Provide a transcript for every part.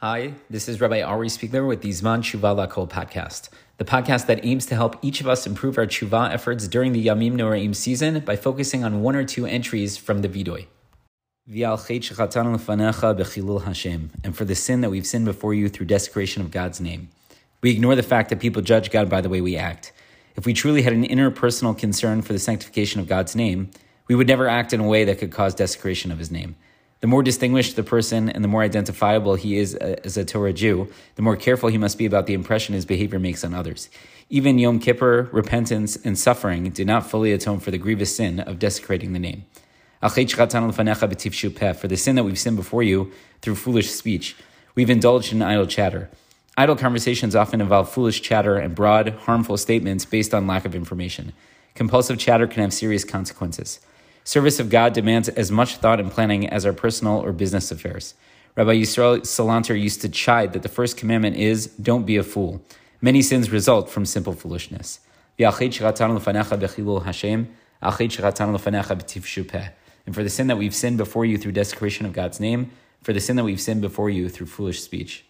Hi, this is Rabbi Ari Spiegler with the Zman Tshuva Lakol podcast, the podcast that aims to help each of us improve our tshuva efforts during the Yamim Noraim season by focusing on one or two entries from the Vidoy. And for the sin that we've sinned before you through desecration of God's name. We ignore the fact that people judge God by the way we act. If we truly had an interpersonal concern for the sanctification of God's name, we would never act in a way that could cause desecration of his name. The more distinguished the person and the more identifiable he is uh, as a Torah Jew, the more careful he must be about the impression his behavior makes on others. Even Yom Kippur, repentance, and suffering do not fully atone for the grievous sin of desecrating the name. For the sin that we've sinned before you through foolish speech, we've indulged in idle chatter. Idle conversations often involve foolish chatter and broad, harmful statements based on lack of information. Compulsive chatter can have serious consequences. Service of God demands as much thought and planning as our personal or business affairs. Rabbi Yisrael Salanter used to chide that the first commandment is, don't be a fool. Many sins result from simple foolishness. And for the sin that we've sinned before you through desecration of God's name, for the sin that we've sinned before you through foolish speech.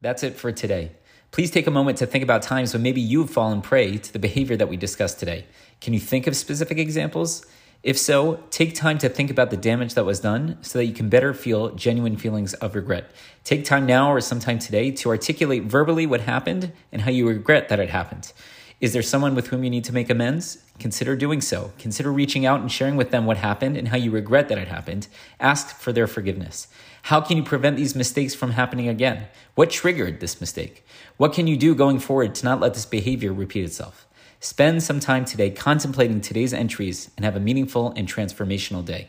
That's it for today. Please take a moment to think about times when maybe you've fallen prey to the behavior that we discussed today. Can you think of specific examples? If so, take time to think about the damage that was done so that you can better feel genuine feelings of regret. Take time now or sometime today to articulate verbally what happened and how you regret that it happened. Is there someone with whom you need to make amends? Consider doing so. Consider reaching out and sharing with them what happened and how you regret that it happened. Ask for their forgiveness. How can you prevent these mistakes from happening again? What triggered this mistake? What can you do going forward to not let this behavior repeat itself? Spend some time today contemplating today's entries and have a meaningful and transformational day.